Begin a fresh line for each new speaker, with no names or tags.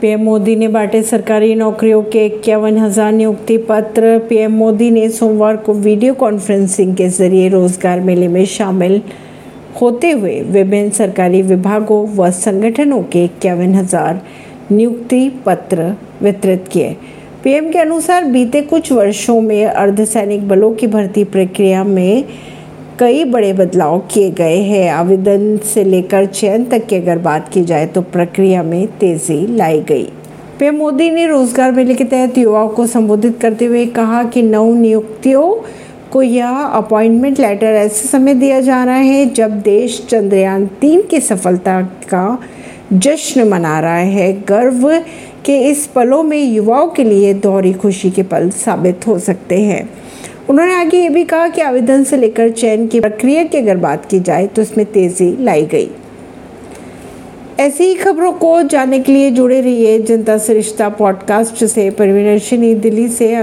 PM Modi ने बांटे सरकारी नौकरियों के इक्यावन हज़ार नियुक्ति पत्र। पीएम मोदी ने सोमवार को वीडियो कॉन्फ्रेंसिंग के ज़रिए रोज़गार मेले में शामिल होते हुए विभिन्न सरकारी विभागों व संगठनों के इक्यावन हज़ार नियुक्ति पत्र वितरित किए। पीएम के अनुसार बीते कुछ वर्षों में अर्धसैनिक बलों की भर्ती प्रक्रिया में कई बड़े बदलाव किए गए हैं। आवेदन से लेकर चयन तक की अगर बात की जाए तो प्रक्रिया में तेज़ी लाई गई। पीएम मोदी ने रोज़गार मेले के तहत युवाओं को संबोधित करते हुए कहा कि नव नियुक्तियों को यह अपॉइंटमेंट लेटर ऐसे समय दिया जा रहा है जब देश चंद्रयान तीन की सफलता का जश्न मना रहा है। गर्व के इस पलों में युवाओं के लिए दोहरी खुशी के पल साबित हो सकते हैं। उन्होंने आगे ये भी कहा कि आवेदन से लेकर चयन की प्रक्रिया की अगर बात की जाए तो इसमें तेज़ी लाई गई। ऐसी ही खबरों को जानने के लिए जुड़े रहिए जनता सरिश्ता पॉडकास्ट से। परवीन दिल्ली से।